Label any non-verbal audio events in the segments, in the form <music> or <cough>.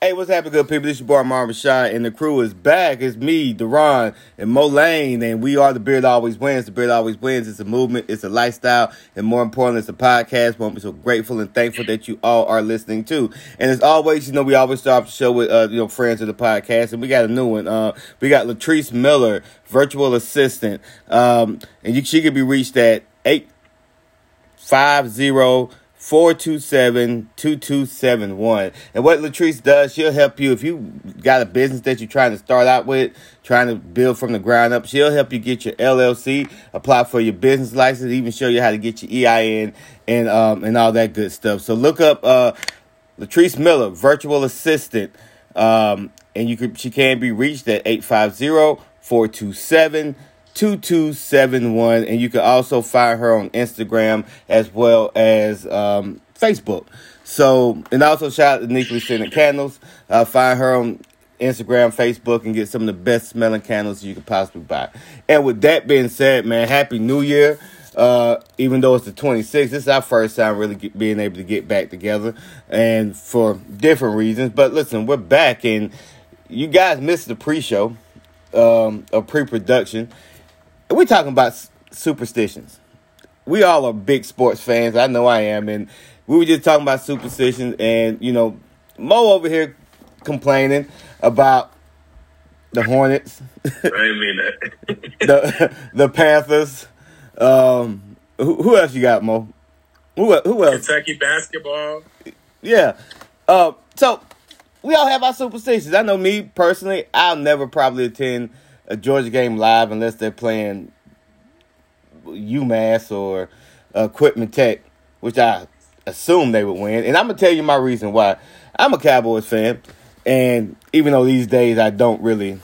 Hey, what's happening, good people? This is your boy Marvin Shot, and the crew is back. It's me, Derron, and Mo Lane, and we are the Beard Always Wins. The Beard Always Wins. It's a movement, it's a lifestyle, and more importantly, it's a podcast. I'm so grateful and thankful that you all are listening to. And as always, you know, we always start the show with uh, you know friends of the podcast, and we got a new one. Uh, we got Latrice Miller, virtual assistant, um, and you, she can be reached at eight five zero. 427-2271. And what Latrice does, she'll help you if you got a business that you're trying to start out with, trying to build from the ground up. She'll help you get your LLC, apply for your business license, even show you how to get your EIN and um and all that good stuff. So look up uh Latrice Miller, virtual assistant. Um and you could she can be reached at 850 427 2271 and you can also find her on instagram as well as um, facebook. So and also shout out to Nicolay Scented Candles. Uh, find her on instagram facebook and get some of the best smelling candles you could possibly buy. And with that being said man happy new year. Uh, even though it's the 26th, this is our first time really get, being able to get back together and for different reasons. But listen, we're back and you guys missed the pre-show um, of pre-production we're talking about superstitions. We all are big sports fans. I know I am, and we were just talking about superstitions, and you know, Mo over here complaining about the Hornets. I didn't mean that. <laughs> the the Panthers. Um, who, who, else you got, Mo? Who who else? Kentucky basketball. Yeah. Uh, so we all have our superstitions. I know me personally. I'll never probably attend a Georgia game live unless they're playing UMass or Equipment Tech, which I assume they would win. And I'm gonna tell you my reason why. I'm a Cowboys fan, and even though these days I don't really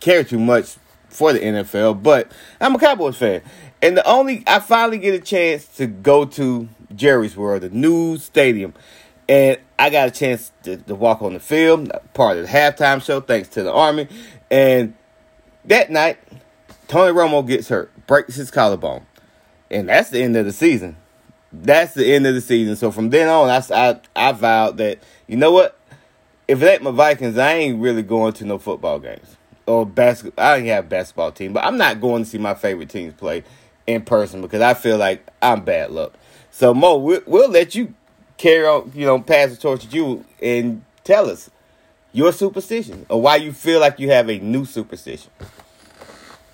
care too much for the NFL, but I'm a Cowboys fan. And the only I finally get a chance to go to Jerry's World, the new stadium, and I got a chance to, to walk on the field, part of the halftime show, thanks to the Army, and that night, Tony Romo gets hurt, breaks his collarbone, and that's the end of the season. That's the end of the season. So from then on, I, I, I vowed that you know what, if it ain't my Vikings, I ain't really going to no football games or basketball. I don't have a basketball team, but I'm not going to see my favorite teams play in person because I feel like I'm bad luck. So Mo, we'll, we'll let you carry on, you know, pass the torch to you and tell us your superstition or why you feel like you have a new superstition.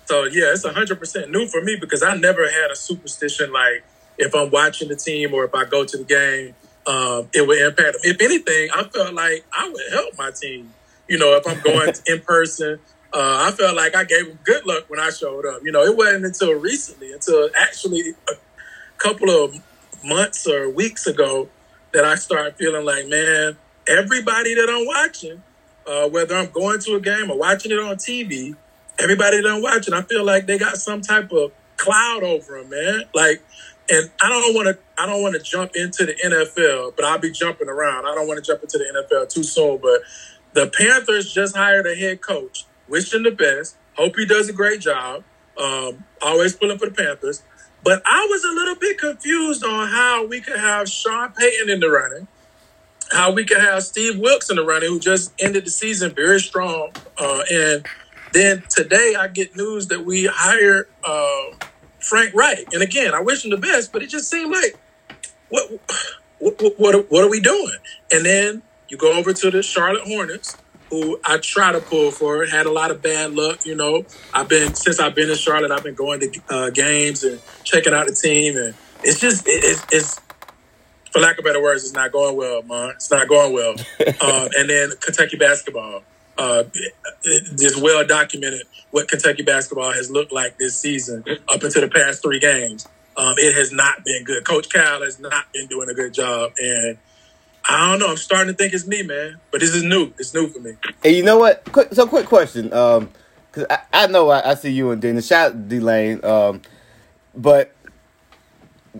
So yeah, it's hundred percent new for me because I never had a superstition like if I'm watching the team or if I go to the game, um, it would impact them. If anything, I felt like I would help my team. You know, if I'm going <laughs> in person, uh, I felt like I gave them good luck when I showed up. You know, it wasn't until recently, until actually a couple of months or weeks ago, that I started feeling like, man, everybody that I'm watching uh, whether I'm going to a game or watching it on TV, everybody I'm watching, I feel like they got some type of cloud over them, man. Like, and I don't want to, I don't want to jump into the NFL, but I'll be jumping around. I don't want to jump into the NFL too soon, but the Panthers just hired a head coach. Wish him the best. Hope he does a great job. Um, always pulling for the Panthers. But I was a little bit confused on how we could have Sean Payton in the running how we could have Steve Wilks in the running, who just ended the season very strong. Uh, and then today I get news that we hired uh, Frank Reich. And again, I wish him the best, but it just seemed like, what, what, what, what are we doing? And then you go over to the Charlotte Hornets, who I try to pull for. Had a lot of bad luck, you know. I've been since I've been in Charlotte. I've been going to uh, games and checking out the team, and it's just it, it's for lack of better words, it's not going well, man. It's not going well. um, <laughs> and then Kentucky basketball. Uh, it's well documented what Kentucky basketball has looked like this season up into the past three games. Um, it has not been good. Coach Cal has not been doing a good job, and I don't know. I'm starting to think it's me, man. But this is new. It's new for me. And you know what? Quick, so, quick question. Um, because I, I, know I, I, see you and Dennis. Shout out D Lane. Um, but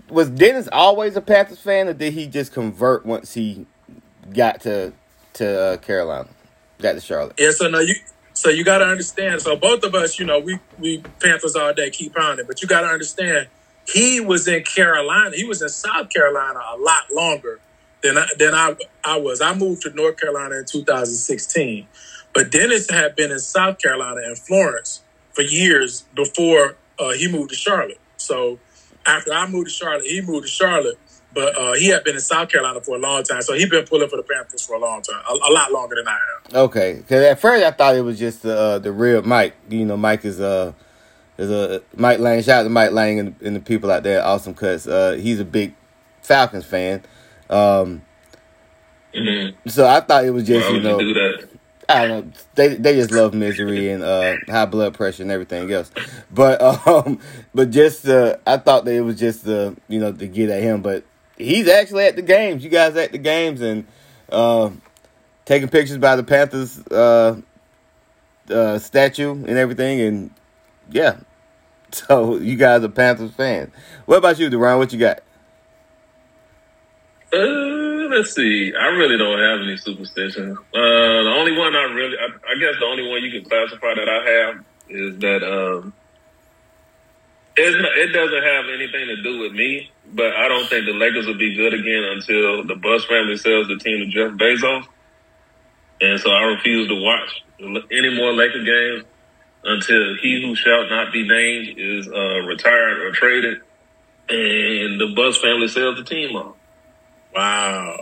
was Dennis always a Panthers fan, or did he just convert once he got to to uh, Carolina, got to Charlotte? Yeah, so now you so you got to understand. So both of us, you know, we we Panthers all day, keep pounding, but you got to understand. He was in Carolina. He was in South Carolina a lot longer than I, than I I was. I moved to North Carolina in 2016, but Dennis had been in South Carolina and Florence for years before uh, he moved to Charlotte. So after I moved to Charlotte, he moved to Charlotte, but uh, he had been in South Carolina for a long time. So he'd been pulling for the Panthers for a long time, a, a lot longer than I have. Okay, because at first I thought it was just the uh, the real Mike. You know, Mike is uh is a Mike Lang. Shout out to Mike Lang and, and the people out there. Awesome cuts. Uh, he's a big Falcons fan. Um, Mm-hmm. so I thought it was just Why you know do that? I don't know. They they just love misery and uh, high blood pressure and everything else. But <laughs> um, but just uh, I thought that it was just uh, you know to get at him. But he's actually at the games. You guys at the games and uh, taking pictures by the Panthers uh, uh, statue and everything. And yeah, <laughs> so you guys are Panthers fans. What about you, Derron? What you got? Let's see. I really don't have any superstitions. Uh, the only one I really, I, I guess the only one you can classify that I have is that um, it's not, it doesn't have anything to do with me. But I don't think the Lakers will be good again until the Buss family sells the team to Jeff Bezos. And so I refuse to watch any more Laker games until he who shall not be named is uh, retired or traded, and the Buss family sells the team off. Wow.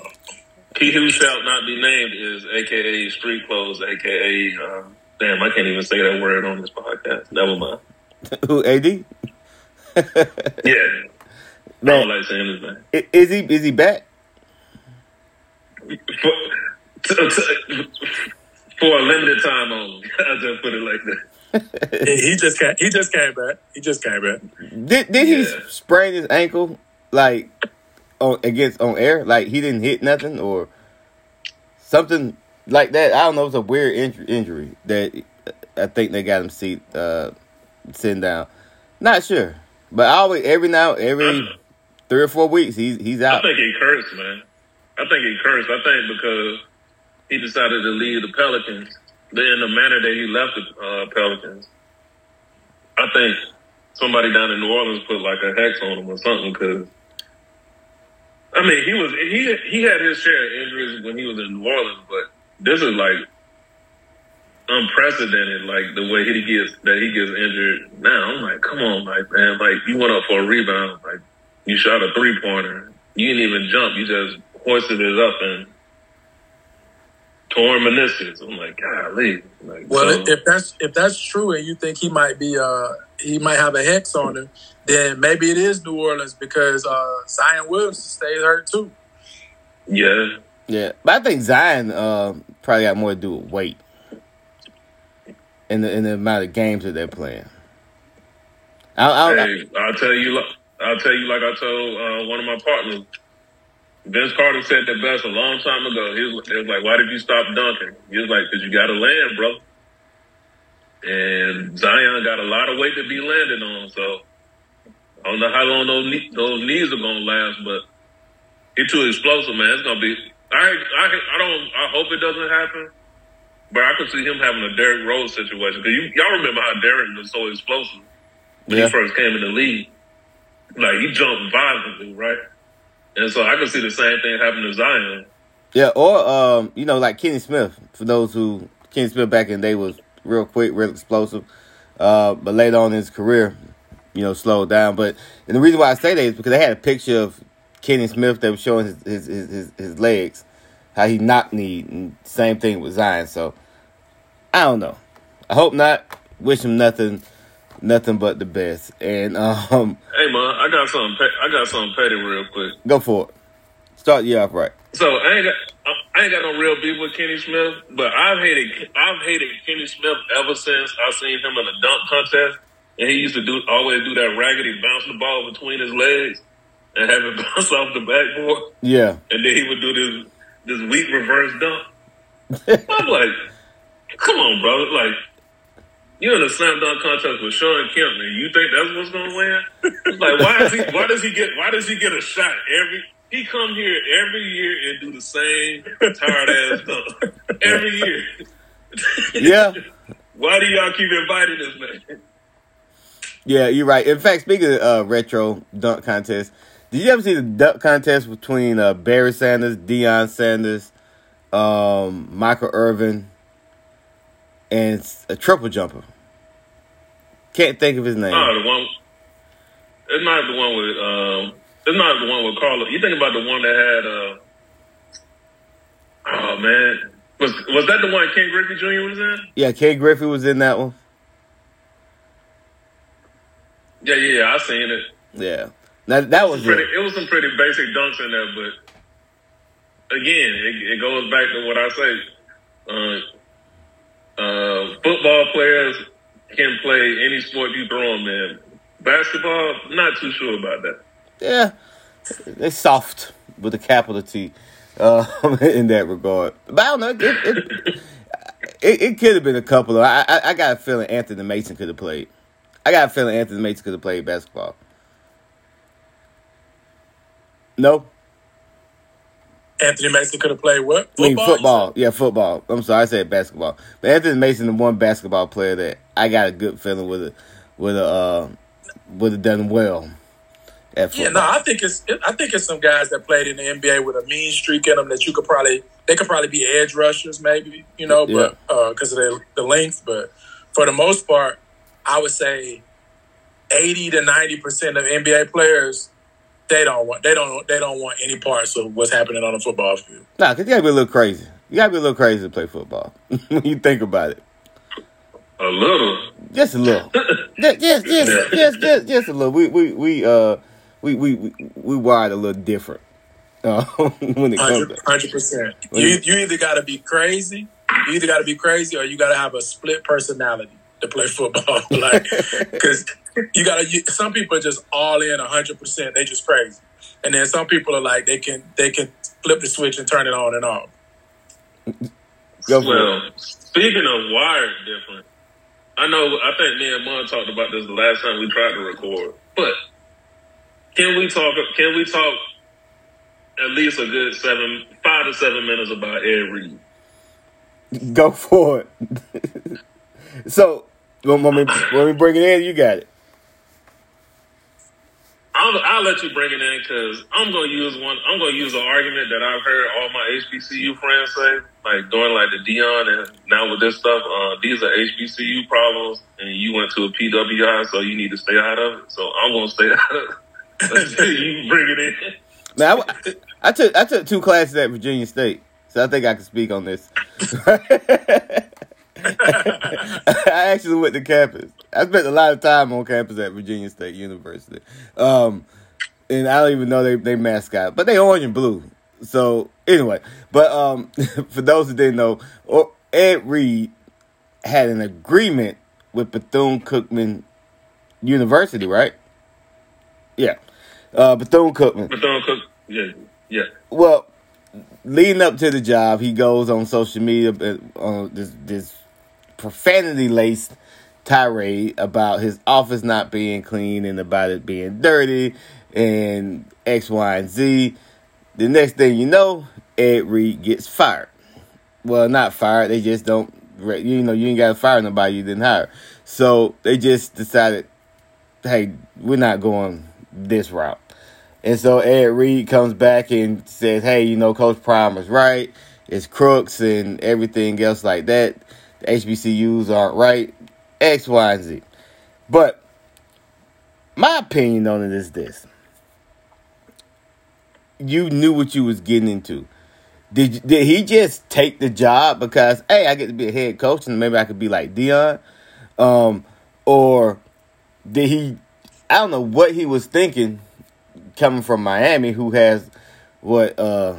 He who shall not be named is AKA street clothes, AKA uh, damn, I can't even say that word on this podcast. Never mind. Who AD? Yeah, <laughs> I don't like saying his name. is he is he back? <laughs> For, to- to- for a limited time only. <laughs> I just put it like that. he, he just came, he just came back. He just came back. Did did he sprain his ankle like on against on air? Like he didn't hit nothing or something like that? I don't know. It's a weird injury, injury that I think they got him seat uh, sitting down. Not sure, but I always every now every three or four weeks he's he's out. I think he cursed, man. I think he cursed. I think because he decided to leave the Pelicans in the manner that he left the uh, Pelicans. I think somebody down in New Orleans put like a hex on him or something. Because I mean, he was he he had his share of injuries when he was in New Orleans, but this is like unprecedented. Like the way he gets that he gets injured now. I'm like, come on, like man, like you went up for a rebound, like you shot a three pointer, you didn't even jump, you just hoisted it up and torn meniscus. I'm like, golly. Like, Well, so- if that's if that's true, and you think he might be uh he might have a hex on him, then maybe it is New Orleans because uh Zion Williamson stayed hurt too. yeah, Yeah, but I think Zion uh, probably got more to do with weight and the, and the amount of games that they're playing. I, I, I, Hey, I'll tell you. I'll tell you like I told uh, one of my partners. Vince Carter said that best a long time ago. He was, he was like, "Why did you stop dunking?" He was like, "Cause you got to land, bro." And Zion got a lot of weight to be landed on, so I don't know how long those knee, those knees are gonna last, but he's too explosive, man. It's gonna be. I I I don't. I hope it doesn't happen. But I could see him having a Derrick Rose situation because you, y'all remember how Derrick was so explosive when Yeah. he first came in the league. Like he jumped violently, right? And so I could see the same thing happen to Zion. Yeah, or um, you know, like Kenny Smith. For those who Kenny Smith back in the day was real quick, real explosive. Uh, but later on in his career, you know, slowed down. But and the reason why I say that is because they had a picture of Kenny Smith that was showing his his his, his, legs, how he knocked kneed, and same thing with Zion. So I don't know. I hope not. Wish him nothing, nothing but the best. And <laughs> um, Hey man, I got something. I got something petty real quick. go for it. Start year off right. So I ain't got I ain't got no real beef with Kenny Smith, but I've hated I've hated Kenny Smith ever since I seen him in a dunk contest, and he used to do always do that raggedy bounce the ball between his legs and have it <laughs> bounce off the backboard, Yeah, and then he would do this this weak reverse dunk. I'm <laughs> like, come on, brother, like. You're in a slam dunk contest with Shawn Kemp, and you think that's what's gonna win? It's like why is he? Why does he get? Why does he get a shot every? He come here every year and do the same tired ass dunk every year. yeah. <laughs> Why do y'all keep inviting this man? Yeah, you're right. In fact, speaking of uh, retro dunk contest, Did you ever see the dunk contest between uh, Barry Sanders, Deion Sanders, um, Michael Irvin, and a triple jumper? Can't think of his name. Oh, the one. It's not the one with. Um, it's not the one with Carlos. You think about the one that had. Uh, oh man, was was that the one Ken Griffey Jr. was in? Yeah, Ken Griffey was in that one. Yeah, yeah, yeah I seen it. Yeah, that that was pretty. It was some pretty basic dunks in there, but again, it, it goes back to what I say. Uh, uh, football players can play any sport you throw them in. Basketball, not too sure about that. Yeah, they're soft with a capital T uh, <laughs> in that regard. But I don't know. It, it, it, it could have been a couple of. I, I, I got a feeling Anthony Mason could have played. I got a feeling Anthony Mason could have played basketball. No. Anthony Mason could have played what? Football, I mean football. Yeah, football. I'm sorry, I said basketball. But Anthony Mason, the one basketball player that I got a good feeling with it, with a uh, would have done well. Yeah, no, I think it's I think it's some guys that played in the NBA with a mean streak in them that you could probably they could probably be edge rushers, maybe you know, but because yeah. uh, of the, the length. But for the most part, I would say eighty to ninety percent of NBA players they don't want they don't they don't want any parts of what's happening on the football field. Nah, cause you gotta be a little crazy. You gotta be a little crazy to play football <laughs> when you think about it. A little, just a little, just, <laughs> just, just, just, just, just a little. We, we, we, uh, we, we, we, we wired a little different. Uh, <laughs> when it comes, hundred percent. You, you either got to be crazy, you either got to be crazy, or you got to have a split personality to play <laughs> football. <laughs> like, because you got to. Some people are just all in hundred percent. They just crazy, and then some people are like they can they can flip the switch and turn it on and off. well, speaking of wired different, I know. I think me and Mon talked about this the last time we tried to record, but can we talk? Can we talk at least a good seven, five to seven minutes about Ed Reed? Go for it. <laughs> so let me, when we bring it in, you got it. I'll, I'll let you bring it in because I'm gonna use one. I'm gonna use an argument that I've heard all my HBCU friends say, like during like the Deion and now with this stuff. Uh, these are HBCU problems, and you went to a PWI, so you need to stay out of it. So I'm gonna stay <laughs> out of it. You bring it in. <laughs> Now, I, I took I took two classes at Virginia State, so I think I can speak on this. <laughs> I actually went to campus. I spent a lot of time on campus at Virginia State University. Um, and I don't even know they, they mascot, but they orange and blue. So anyway, but um, <laughs> for those who didn't know, Ed Reed had an agreement with Bethune Cookman University, right? Yeah, uh, Bethune Cookman. Bethune Cook, yeah, yeah. Well, leading up to the job, he goes on social media uh, this this profanity laced tirade about his office not being clean and about it being dirty and X, Y, and Z. The next thing you know, Ed Reed gets fired. Well, not fired. They just don't. You know, you ain't got to fire nobody you didn't hire. So they just decided, hey, we're not going this route. And so Ed Reed comes back and says, hey, you know, Coach Prime was right. It's crooks and everything else like that. The HBCUs aren't right. X, Y, and Z. But my opinion on it is this. You knew what you was getting into. Did did he just take the job because hey, I get to be a head coach and maybe I could be like Deion? Um, or did he I don't know what he was thinking coming from Miami who has what uh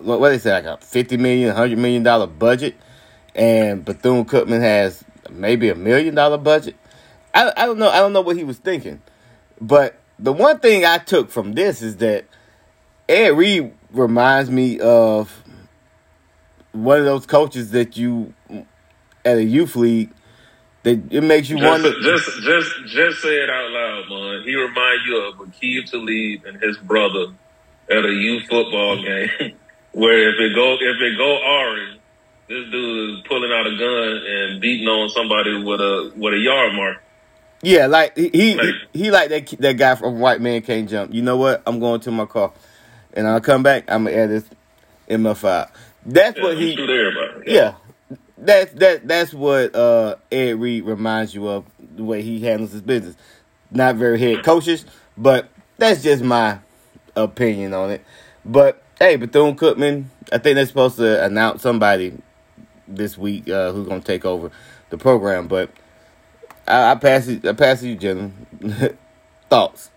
what, what they say like a 50 million 100 million dollar budget and Bethune Cookman has maybe a million dollar budget. I, I don't know. I don't know what he was thinking. But the one thing I took from this is that Ed Reed reminds me of one of those coaches that you at a youth league that it makes you just, wonder. Just, just, just say it out loud, man. He remind you of Aqib Talib and his brother at a youth football mm-hmm. game, <laughs> where if it go if it go orange, this dude is pulling out a gun and beating on somebody with a with a yard mark. Yeah, like he he, he like that that guy from White Man Can't Jump. You know what? I'm going to my car, and I'll come back. I'm gonna add this in my file. That's Yeah, what he shoot. Yeah, that's that that's what uh Ed Reed reminds you of the way he handles his business. Not very head coaches, but that's just my opinion on it. But hey, Bethune Cookman, I think they're supposed to announce somebody this week uh, who's gonna take over the program. But I, I pass it. I pass it you, gentlemen. <laughs> Thoughts?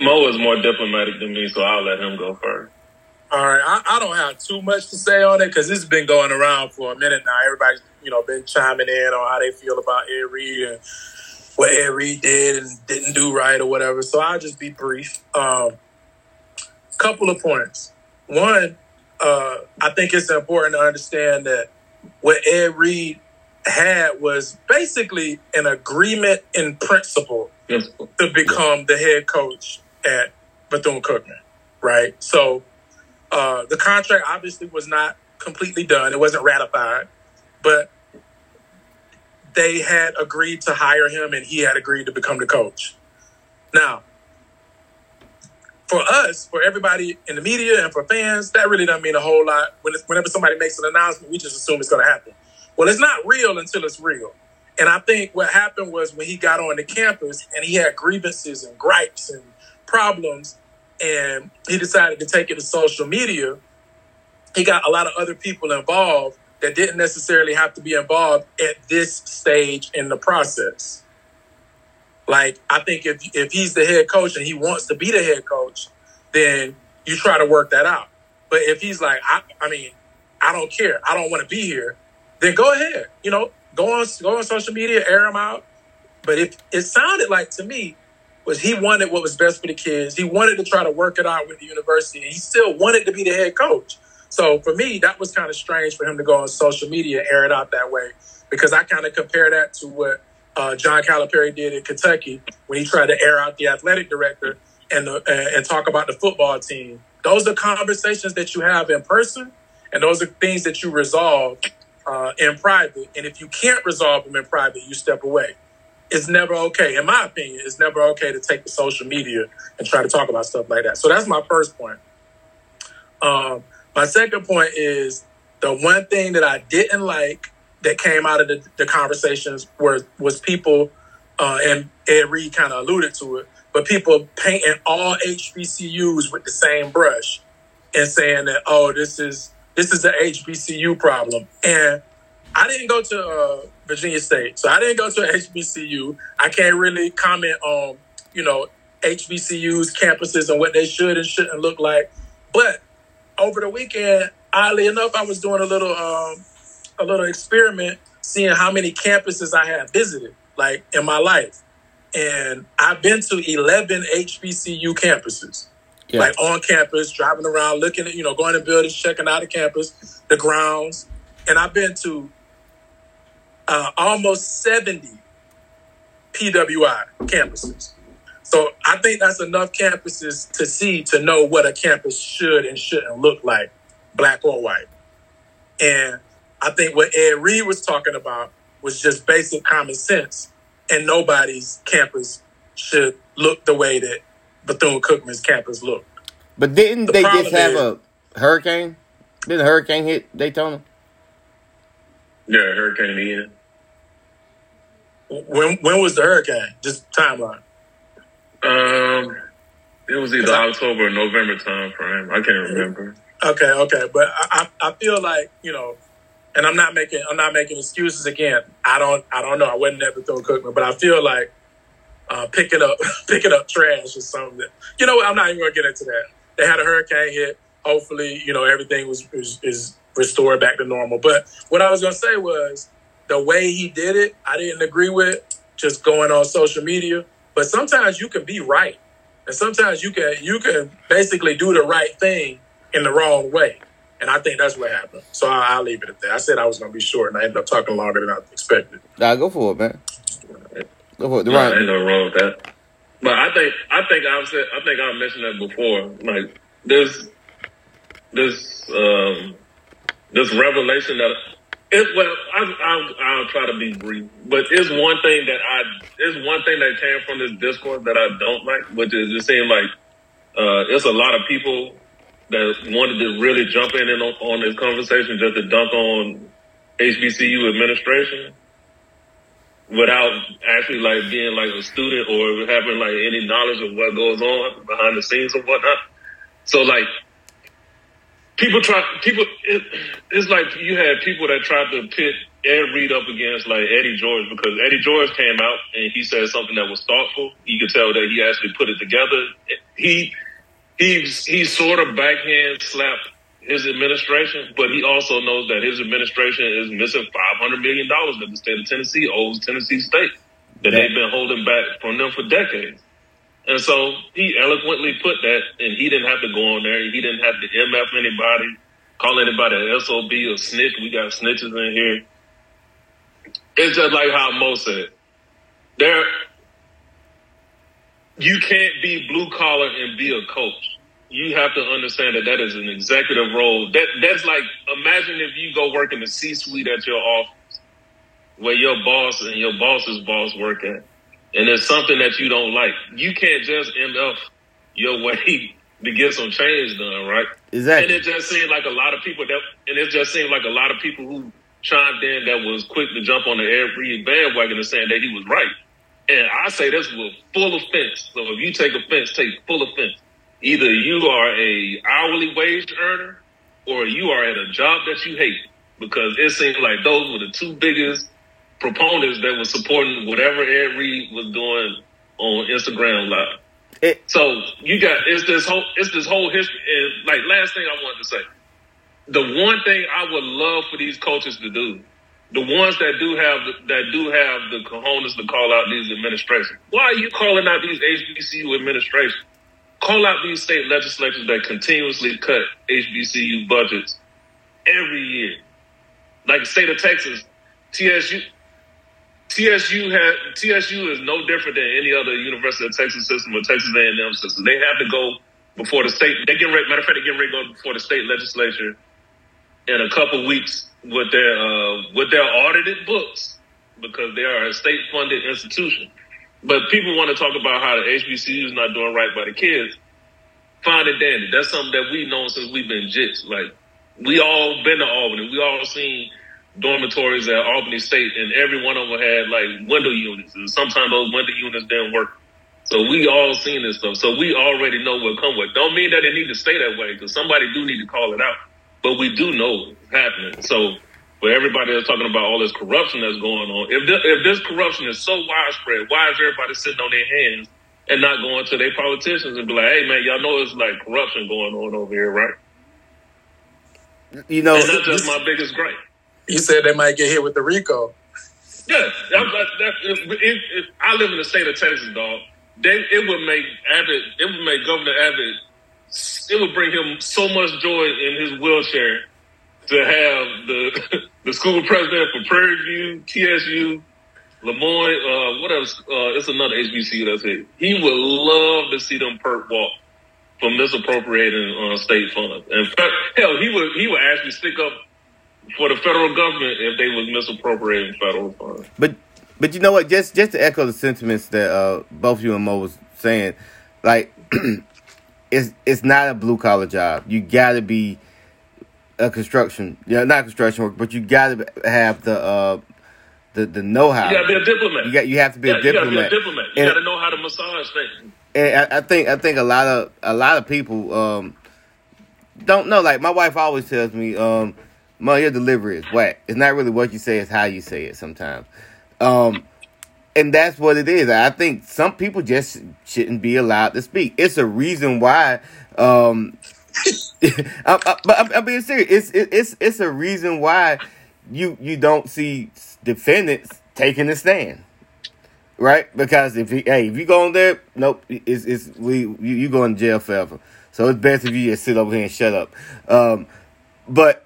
Mo is more diplomatic than me, so I'll let him go first. All right, I, I don't have too much to say on it because this has been going around for a minute now. Everybody's you know been chiming in on how they feel about Ed Reed and what Ed Reed did and didn't do right or whatever. So I'll just be brief. Um, couple of points. One, uh, I think it's important to understand that what Ed Reed had was basically an agreement in principle Yes. to become the head coach at Bethune Cookman, right? So uh, the contract obviously was not completely done; it wasn't ratified, but they had agreed to hire him, and he had agreed to become the coach. Now, for us, for everybody in the media and for fans, that really doesn't mean a whole lot. When whenever somebody makes an announcement, we just assume it's going to happen. Well, it's not real until it's real. And I think what happened was when he got on the campus and he had grievances and gripes and problems, and he decided to take it to social media, he got a lot of other people involved that didn't necessarily have to be involved at this stage in the process. Like, I think if if he's the head coach and he wants to be the head coach, then you try to work that out. But if he's like, I, I mean, I don't care, I don't want to be here, then go ahead. You know, go on go on social media, air him out. But if it sounded like to me was he wanted what was best for the kids. He wanted to try to work it out with the university, and he still wanted to be the head coach. So for me, that was kind of strange for him to go on social media and air it out that way because I kind of compare that to what uh, John Calipari did in Kentucky when he tried to air out the athletic director and the, and talk about the football team. Those are conversations that you have in person, and those are things that you resolve uh, in private. And if you can't resolve them in private, you step away. It's never okay, in my opinion. It's never okay to take the social media and try to talk about stuff like that. So that's my first point. Um, my second point is the one thing that I didn't like that came out of the, the conversations were was people, uh, and Ed Reed kind of alluded to it, but people painting all HBCUs with the same brush and saying that oh this is this is the HBCU problem. And I didn't go to uh, Virginia State, so I didn't go to HBCU. I can't really comment on you know HBCUs campuses and what they should and shouldn't look like, but over the weekend, oddly enough, I was doing a little um, a little experiment, seeing how many campuses I had visited, like in my life, and I've been to eleven HBCU campuses, Yeah. like on campus, driving around, looking at you know, going to buildings, checking out the campus, the grounds, and I've been to uh, almost seventy PWI campuses. So I think that's enough campuses to see to know what a campus should and shouldn't look like, black or white. And I think what Ed Reed was talking about was just basic common sense, and nobody's campus should look the way that Bethune Cookman's campus looked. But didn't The they problem just have is- a hurricane? Didn't a hurricane hit Daytona? Yeah, Hurricane Ian. When when was the hurricane? Just timeline. Um, it was either I- October or November time frame. I can't remember. Okay, okay, but I, I I feel like you know, and I'm not making I'm not making excuses again. I don't I don't know. I wasn't at Bethune Cookman, but I feel like uh, picking up <laughs> picking up trash or something. That, you know, what? I'm not even gonna get into that. They had a hurricane hit. Hopefully, you know everything was is, is restored back to normal. But what I was gonna say was the way he did it. I didn't agree with just going on social media. But sometimes you can be right, and sometimes you can you can basically do the right thing in the wrong way. And I think that's what happened. So I, I'll leave it at that. I said I was going to be short, and I ended up talking longer than I expected. Nah, go for it, man. Go for it. No, Right. ain't nothing wrong with that. But I think I think I've said I think I mentioned that before. Like this this um this revelation that It, well, I, I'll, I'll try to be brief, but it's one thing that I, it's one thing that came from this discourse that I don't like, which is it seemed like uh, it's a lot of people that wanted to really jump in on, on this conversation just to dunk on HBCU administration without actually like being like a student or having like any knowledge of what goes on behind the scenes and whatnot. So like people try people it, it's like you had people that tried to pit Ed Reed up against like Eddie George because Eddie George came out and he said something that was thoughtful. You could tell that he actually put it together. He he he sort of backhand slapped his administration, but he also knows that his administration is missing five hundred million dollars that the state of Tennessee owes Tennessee State that they've been holding back from them for decades. And so he eloquently put that, and he didn't have to go on there. He didn't have to MF anybody, call anybody an SOB or snitch. We got snitches in here. It's just like how Mo said. There, you can't be blue collar and be a coach. You have to understand that that is an executive role. That that's like imagine if you go work in the C suite at your office, where your boss and your boss's boss work at and it's something that you don't like, you can't just end up your <laughs> way to get some change done, right? Exactly. And it just seemed like a lot of people that, and it just seemed like a lot of people who chimed in that was quick to jump on the Reed bandwagon and saying that he was right. And I say this with full offense. So if you take offense, take full offense. Either you are a hourly wage earner or you are at a job that you hate because it seems like those were the two biggest proponents that were supporting whatever Ed Reed was doing on Instagram Live. It, so you got it's this whole it's this whole history. And like last thing I wanted to say, the one thing I would love for these coaches to do, the ones that do have the, that do have the cojones to call out these administrations. Why are you calling out these HBCU administrations? Call out these state legislatures that continuously cut HBCU budgets every year. Like the state of Texas, TSU, TSU had TSU is no different than any other University of Texas system or Texas A&M system. They have to go before the state. They get ready. Matter of fact, they get ready to go before the state legislature in a couple weeks with their uh, with their audited books because they are a state funded institution. But people want to talk about how the HBCU is not doing right by the kids. Fine and dandy. That's something that we've known since we've been jits. Like we all been to Albany. We all seen dormitories at Albany State, and every one of them had like window units, and sometimes those window units didn't work. So we all seen this stuff. So we already know what come with. Don't mean that it need to stay that way, because somebody do need to call it out. But we do know it's happening. So for everybody that's talking about all this corruption that's going on, if this, if this corruption is so widespread, why is everybody sitting on their hands and not going to their politicians and be like, "Hey man, y'all know it's like corruption going on over here, right?" You know, and that's just my biggest gripe. You said they might get hit with the RICO. Yeah, that, that, if, if, if I live in the state of Texas, dog, they, it would make Abbott, it would make Governor Abbott, it would bring him so much joy in his wheelchair to have the <laughs> the school president for Prairie View, TSU, Lemoyne, uh, what else? Uh, it's another HBCU that's it. He would love to see them perk walk from misappropriating uh, state funds. And hell, he would he would actually stick up for the federal government if they was misappropriating federal funds. But but you know what? Just just to echo the sentiments that uh, both you and Mo was saying, like <clears throat> it's it's not a blue collar job. You got to be a construction, yeah, not construction work, but you got to have the uh, the the know how. You got to be a diplomat. You got you have to be yeah, a diplomat. You got to be a diplomat. You got to know how to massage things. And I, I, think I think a lot of a lot of people um, don't know. Like my wife always tells me, um, Mom, your delivery is whack. It's not really what you say, it's how you say it sometimes. Um, and that's what it is. I think some people just shouldn't be allowed to speak. It's a reason why. Um, <laughs> I, I, but I'm, I'm, being serious. It's it, it's it's a reason why you you don't see defendants taking a stand, right? Because if you, hey if you go on there, nope, it's it's we you, you go in jail forever. So it's best if you just sit over here and shut up. Um, but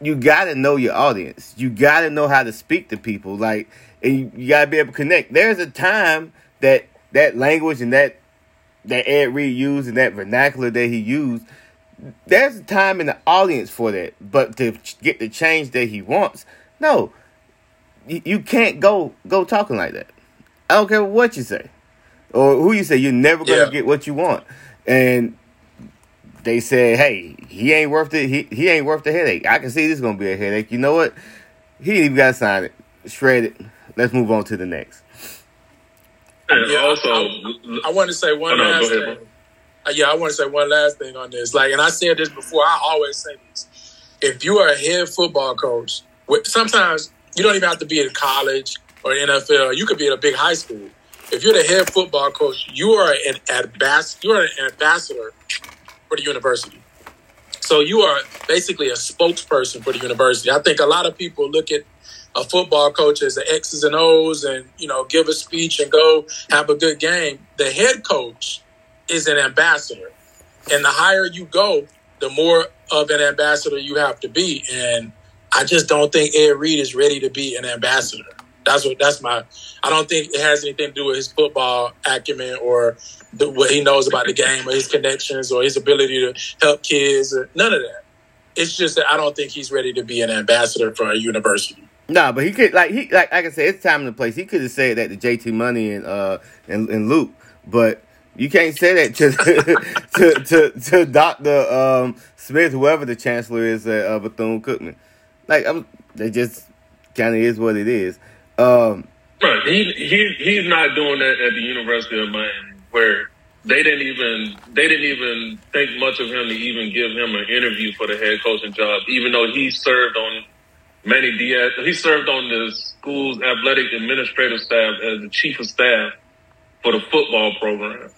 you gotta know your audience. You gotta know how to speak to people. Like, and you, you gotta be able to connect. There's a time that that language and that that Ed Reed used and that vernacular that he used, there's a time in the audience for that. But to get the change that he wants, no, you, you can't go go talking like that. I don't care what you say or who you say. You're never gonna Yeah. get what you want, and they said, "Hey, he ain't worth it. He he ain't worth the headache. I can see this is gonna be a headache. You know what? He ain't even got to sign it. Shred it. Let's move on to the next." And Yeah, also, I, I want to say one Oh, no, last ahead, thing. bro. Uh, yeah, I want to say one last thing on this. Like, and I said this before. I always say this: if you are a head football coach, wh- sometimes you don't even have to be in college or NFL. You could be in a big high school. If you're the head football coach, you are an ambassador. You are an ambassador for the university. So you are basically a spokesperson for the university. I think a lot of people look at a football coach as the X's and O's and, you know, give a speech and go have a good game. The head coach is an ambassador. And the higher you go, the more of an ambassador you have to be. And I just don't think Ed Reed is ready to be an ambassador. That's what that's my I don't think it has anything to do with his football acumen or the, what he knows about the game or his connections or his ability to help kids or none of that. It's just that I don't think he's ready to be an ambassador for a university. Nah, but he could like he like like I said, it's time and place. He could have said that to JT Money and uh and, and Luke, but you can't say that to <laughs> to to, to Doctor um, Smith, whoever the chancellor is at uh, Bethune Cookman. Like I'm, they just kind of is what it is. Um, Right. He, he he's not doing that at the University of Miami, where they didn't even they didn't even think much of him to even give him an interview for the head coaching job, even though he served on Manny Diaz. He served on the school's athletic administrative staff as the chief of staff for the football program.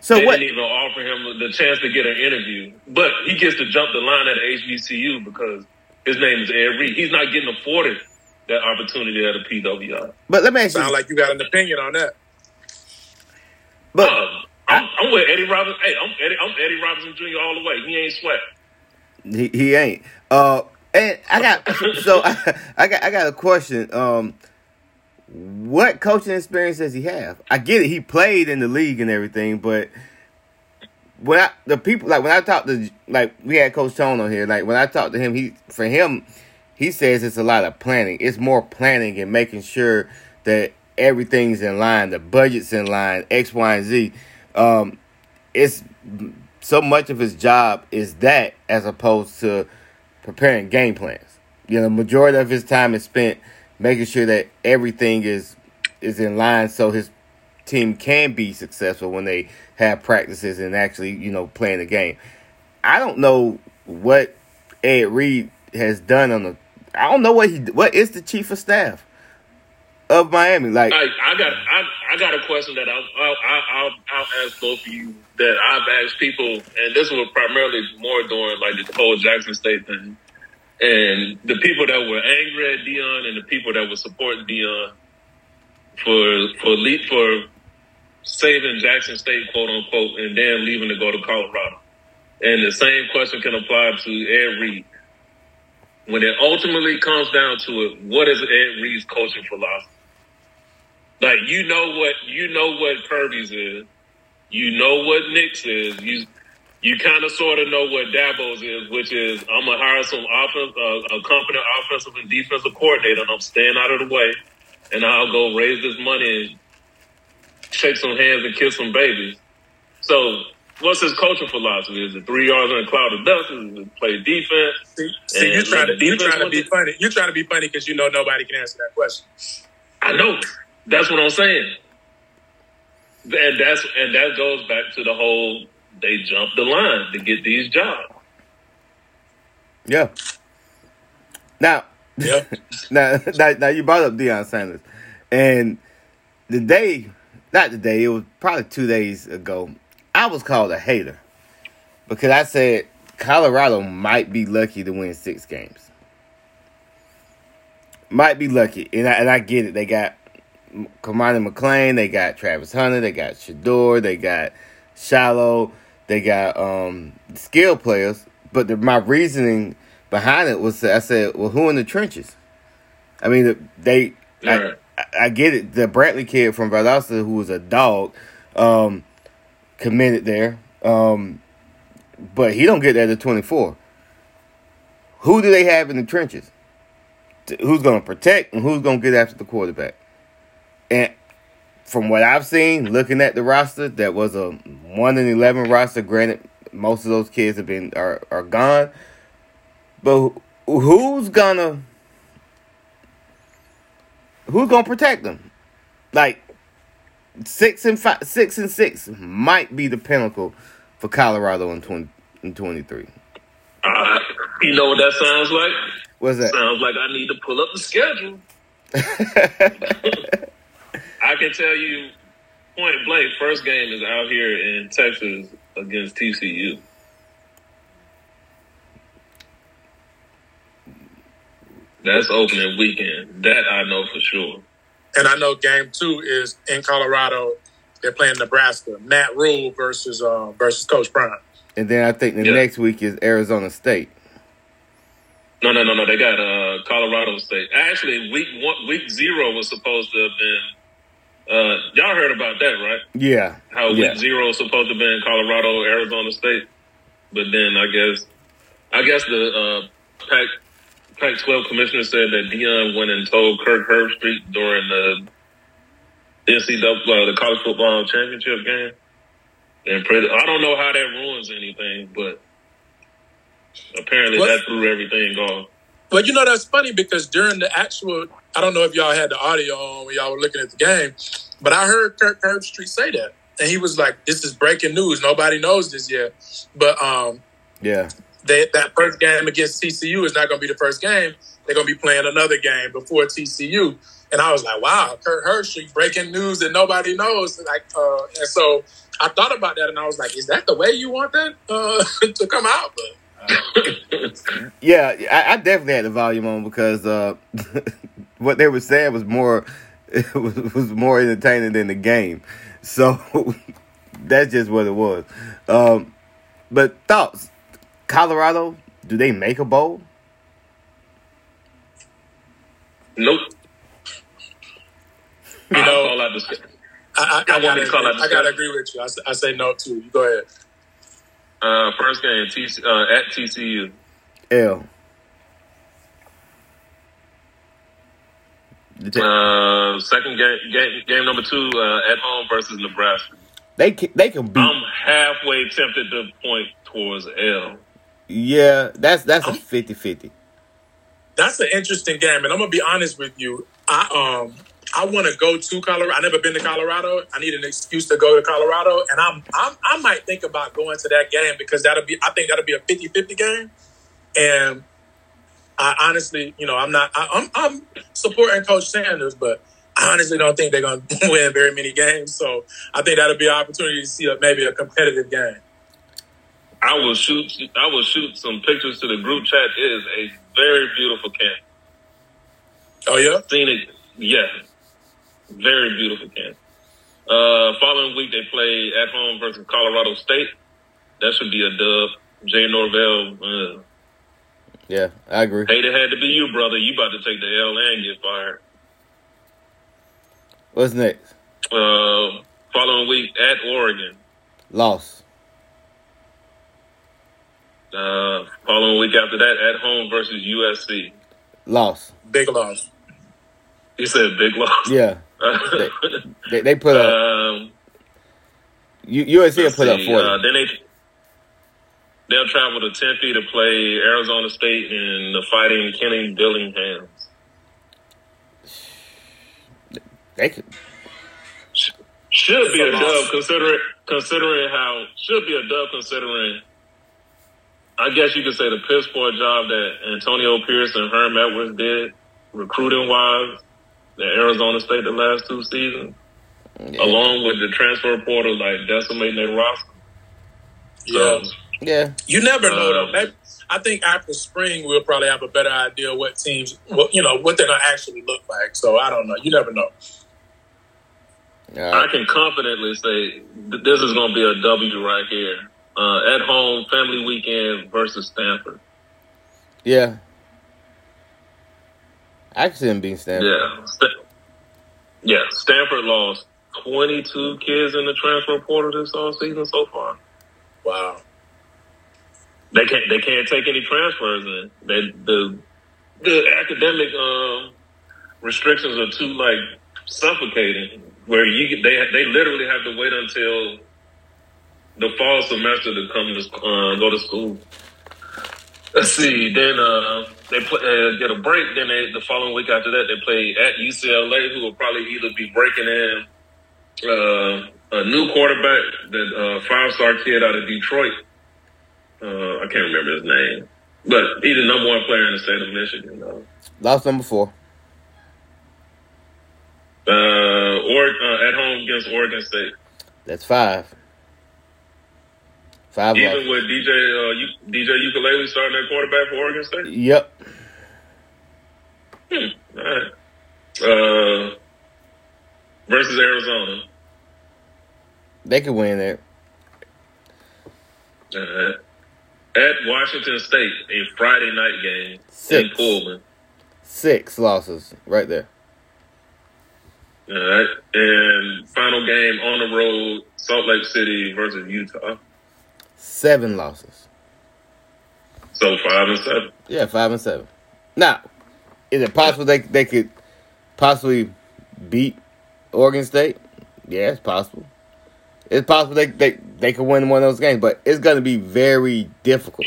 so they what? didn't even offer him the chance to get an interview, but he gets to jump the line at HBCU because his name is Ed Reed. He's not getting afforded that opportunity at a PWI. But let me ask you. Sound like you got an opinion on that. But Um, I'm, I'm with Eddie Robinson. Hey, I'm Eddie, I'm Eddie Robinson Jr. all the way. He ain't sweat. He, he ain't. Uh, and I got <laughs> so I, I got I got a question. Um, what coaching experience does he have? I get it. He played in the league and everything, but when I the people like when I talked to like we had Coach Tone on here. Like when I talked to him, he for him he says it's a lot of planning. It's more planning and making sure that everything's in line, the budget's in line, X, Y, and Z. Um, it's so much of his job is that as opposed to preparing game plans. You know, majority of his time is spent making sure that everything is is in line so his team can be successful when they have practices and actually, you know, playing the game. I don't know what Ed Reed has done on the I don't know what he what is the chief of staff of Miami like I, I got I, I got a question that I'll, I'll, I'll, I'll ask both of you that I've asked people, and this was primarily more during like the whole Jackson State thing, and the people that were angry at Deion and the people that were supporting Deion for for le- for saving Jackson State, quote unquote, and then leaving to go to Colorado. And the same question can apply to Reed. When it ultimately comes down to it, what is Ed Reed's coaching philosophy? Like you know what you know what Kirby's is, you know what Nick's is. You you kind of sort of know what Dabo's is, which is I'm gonna hire some offense, uh, a competent offensive and defensive coordinator, and I'm staying out of the way, and I'll go raise this money and shake some hands and kiss some babies. So, what's his coaching philosophy? Is it three yards in a cloud of dust? Is it play defense? See, see you And trying to you defense trying to be went- funny. You trying to be funny because you know nobody can answer that question. I know. That's what I'm saying. And that's and that goes back to the whole they jump the line to get these jobs. yeah. Now Yeah. <laughs> now, now, now you brought up Deion Sanders, and the day, not the day, it was probably two days ago. I was called a hater because I said Colorado might be lucky to win six games. Might be lucky, and I, and I get it. They got Cormani McClain, they got Travis Hunter, they got Shedeur, they got Shilo, they got um skill players. But the, my reasoning behind it was I said, well, who in the trenches? I mean, they. I, I, I get it. The Brantley kid from Valdosta, who was a dog, um, committed there. Um, but he don't get that to 24. Who do they have in the trenches? Who's going to protect and who's going to get after the quarterback? And from what I've seen, looking at the roster, that was a one in eleven roster. Granted, most of those kids have been are are gone, but who's gonna who's gonna protect them? Like six and five, six and six might be the pinnacle for Colorado in twenty in twenty three. Uh, you know what that sounds like? What's that? Sounds like I need to pull up the schedule. <laughs> I can tell you point blank, first game is out here in Texas against TCU. That's opening weekend. That I know for sure. And I know game two is in Colorado. They're playing Nebraska. Matt Rhule versus uh, versus Coach Prime. And then I think the Yeah. next week is Arizona State. No, no, no, no. They got uh, Colorado State. Actually, week one, week zero was supposed to have been. Uh, y'all heard about that, right? Yeah. How yeah. week zero was supposed to have been Colorado, Arizona State, but then I guess, I guess the uh, Pac Pac-12 commissioner said that Deion went and told Kirk Herbstreit during the NCAA, uh, the college football championship game. And pretty, I don't know how that ruins anything, but apparently What? that threw everything off. But you know that's funny because during the actual, I don't know if y'all had the audio on when y'all were looking at the game, but I heard Kirk Herbstreit say that, and he was like, "This is breaking news. Nobody knows this yet." But um, Yeah. They, that first game against TCU is not going to be the first game. They're going to be playing another game before TCU. And I was like, wow, Kurt Hershey breaking news that nobody knows. Like, uh, and so I thought about that, and I was like, is that the way you want that uh, <laughs> to come out? But <laughs> Yeah, I, I definitely had the volume on because uh, <laughs> what they were saying was more was, was more entertaining than the game. So that's just what it was. Um, but thoughts, Colorado, do they make a bowl? Nope. You know- <laughs> call I, I, I, I want gotta, call out the I gotta agree with you. I, say- I say no too. You go ahead. uh, first game TC, uh, at TCU. L. Uh, second game, game, game number two uh, at home versus Nebraska. They can, they can beat. I'm halfway tempted to point towards L. yeah, that's that's a 50-50. That's an interesting game, and I'm gonna be honest with you. I um I want to go to Colorado. I never been to Colorado. I need an excuse to go to Colorado, and I'm, I'm I might think about going to that game because that'll be I think that'll be a 50-50 game, and I honestly, you know, I'm not I, I'm I'm supporting Coach Sanders, but I honestly don't think they're gonna <laughs> win very many games. So I think that'll be an opportunity to see a, maybe a competitive game. I will shoot. I will shoot some pictures to the group chat. It is a very beautiful camp. Oh yeah, Seen it, yeah, very beautiful camp. Uh, following week they play at home versus Colorado State. That should be a dub. Jay Norvell. Uh, Yeah, I agree. hate it had to be you, brother. You about to take the L and get fired. What's next? Uh, following week at Oregon. Loss. Uh, following week after that, at home versus USC. Loss. big loss. You said big loss. Yeah, <laughs> they, they put up. um, USC will let's put up see, forty. Uh, then they they'll travel to Tempe to play Arizona State in the Fighting Kenny Dillingham. they could. Should be a It's a loss. dub considering considering how should be a dub considering. I guess you could say the piss poor job that Antonio Pierce and Herm Edwards did recruiting wise at Arizona State the last two seasons, Yeah. along with the transfer portal like decimating their roster. Yeah. So, yeah. You never know though. Um, Maybe, I think after spring we'll probably have a better idea what teams, what you know, what they're gonna actually look like. So I don't know. You never know. I Uh, can confidently say th- this is going to be a W right here. Uh, at home, family weekend versus Stanford. yeah. I can see them being Stanford. Yeah. Sta- yeah, Stanford lost 22 kids in the transfer portal this all season so far. Wow. they can't they can't take any transfers in. They the the academic um, restrictions are too like suffocating. Where you they they literally have to wait until the fall semester to come to uh, go to school. Let's see. Then uh, they play, uh, get a break. Then they, the following week after that, they play at UCLA, who will probably either be breaking in uh, a new quarterback, that uh, five star kid out of Detroit. Uh, I can't remember his name, but he's the number one player in the state of Michigan. Uh, Lost number four. uh, or uh, at home against Oregon State. That's five. Five Even losses. with DJ uh, U- DJ Ukulele starting at quarterback for Oregon State. Yep. All right. Uh, versus Arizona. They could win there. Uh, at Washington State, a Friday night game in Six. Pullman. Six losses right there. All right. And final game on the road, Salt Lake City versus Utah. Seven losses. So five and seven. Yeah, five and seven. Now, is it possible they they could possibly beat Oregon State? Yeah, it's possible. It's possible they they, they could win one of those games, but it's going to be very difficult.